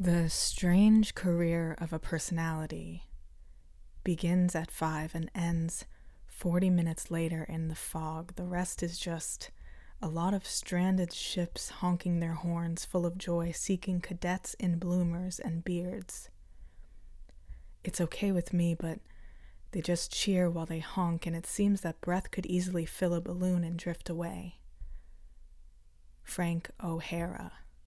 The strange career of a personality begins at five and ends 40 minutes later in the fog. The rest is just a lot of stranded ships honking their horns full of joy, seeking cadets in bloomers and beards. It's okay with me, but they just cheer while they honk, and it seems that breath could easily fill a balloon and drift away. Frank O'Hara.